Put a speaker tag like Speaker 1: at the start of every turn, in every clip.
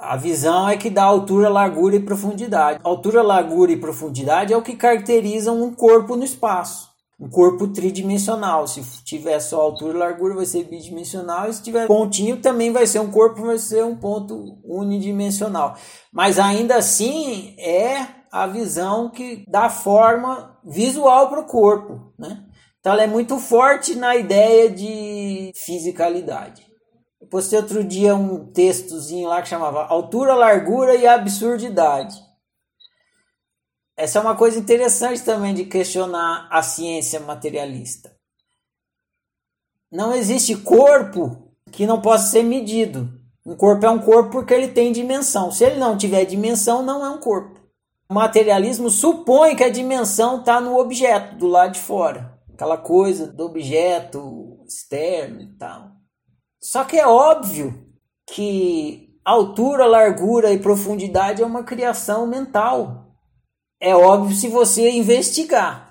Speaker 1: A visão é que dá altura, largura e profundidade. Altura, largura e profundidade é o que caracterizam um corpo no espaço. Um corpo tridimensional. Se tiver só altura e largura, vai ser bidimensional. E se tiver pontinho, também vai ser um corpo, vai ser um ponto unidimensional. Mas ainda assim, é a visão que dá forma visual para o corpo. Né? Então, ela é muito forte na ideia de fisicalidade. Postei outro dia um textozinho lá que chamava Altura, Largura e Absurdidade. Essa é uma coisa interessante também de questionar a ciência materialista. Não existe corpo que não possa ser medido. Um corpo é um corpo porque ele tem dimensão. Se ele não tiver dimensão, não é um corpo. O materialismo supõe que a dimensão está no objeto, do lado de fora. Aquela coisa do objeto externo e tal. Só que é óbvio que altura, largura e profundidade é uma criação mental. É óbvio se você investigar.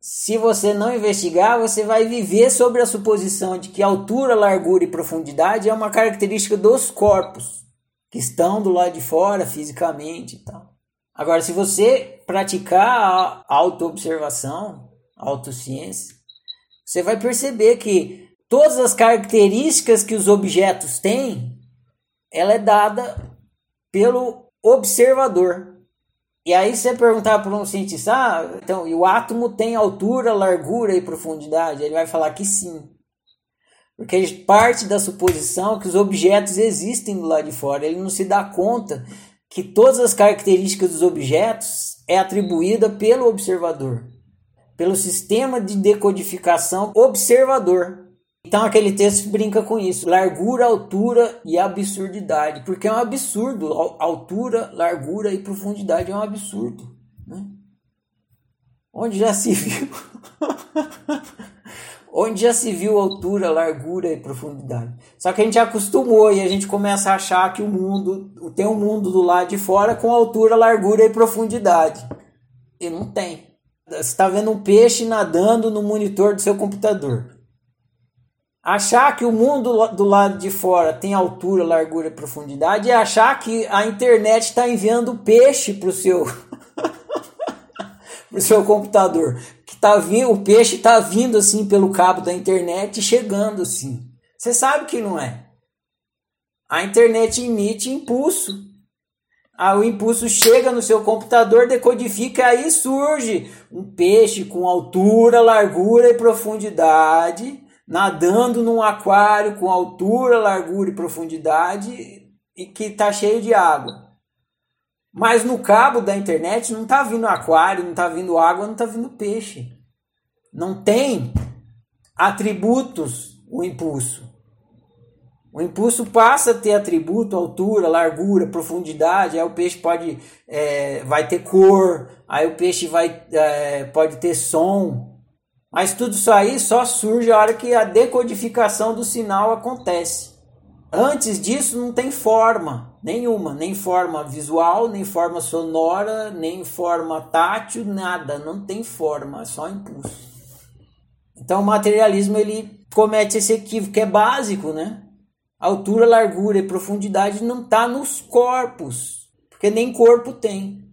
Speaker 1: Se você não investigar, você vai viver sobre a suposição de que altura, largura e profundidade é uma característica dos corpos que estão do lado de fora fisicamente e tal. Agora, se você praticar a autoobservação, autociência, você vai perceber que todas as características que os objetos têm, ela é dada pelo observador. E aí você perguntar para um cientista, ah, então, e o átomo tem altura, largura e profundidade? Ele vai falar que sim. Porque parte da suposição que os objetos existem do lado de fora. Ele não se dá conta que todas as características dos objetos é atribuída pelo observador, pelo sistema de decodificação observador. Então aquele texto brinca com isso, largura, altura e absurdidade, porque é um absurdo, altura, largura e profundidade é um absurdo, né? Onde já se viu? Onde já se viu altura, largura e profundidade? Só que a gente acostumou e a gente começa a achar que o mundo tem um mundo do lado de fora com altura, largura e profundidade. E não tem. Você está vendo um peixe nadando no monitor do seu computador. Achar que o mundo do lado de fora tem altura, largura e profundidade é achar que a internet está enviando peixe para o seu seu computador. Que tá vindo, o peixe está vindo assim pelo cabo da internet e chegando assim. Você sabe que não é. A internet emite impulso. Aí o impulso chega no seu computador, decodifica, aí surge um peixe com altura, largura e profundidade nadando num aquário com altura, largura e profundidade e que está cheio de água. Mas no cabo da internet não está vindo aquário, não está vindo água, não está vindo peixe. Não tem atributos o impulso. O impulso passa a ter atributo, altura, largura, profundidade. Aí o peixe pode, é, vai ter cor, aí o peixe vai, é, pode ter som, mas tudo isso aí só surge a hora que a decodificação do sinal acontece. Antes disso não tem forma nenhuma, nem forma visual, nem forma sonora, nem forma tátil, nada, não tem forma, é só impulso. Então o materialismo ele comete esse equívoco que é básico, né? Altura, largura e profundidade não está nos corpos, porque nem corpo tem.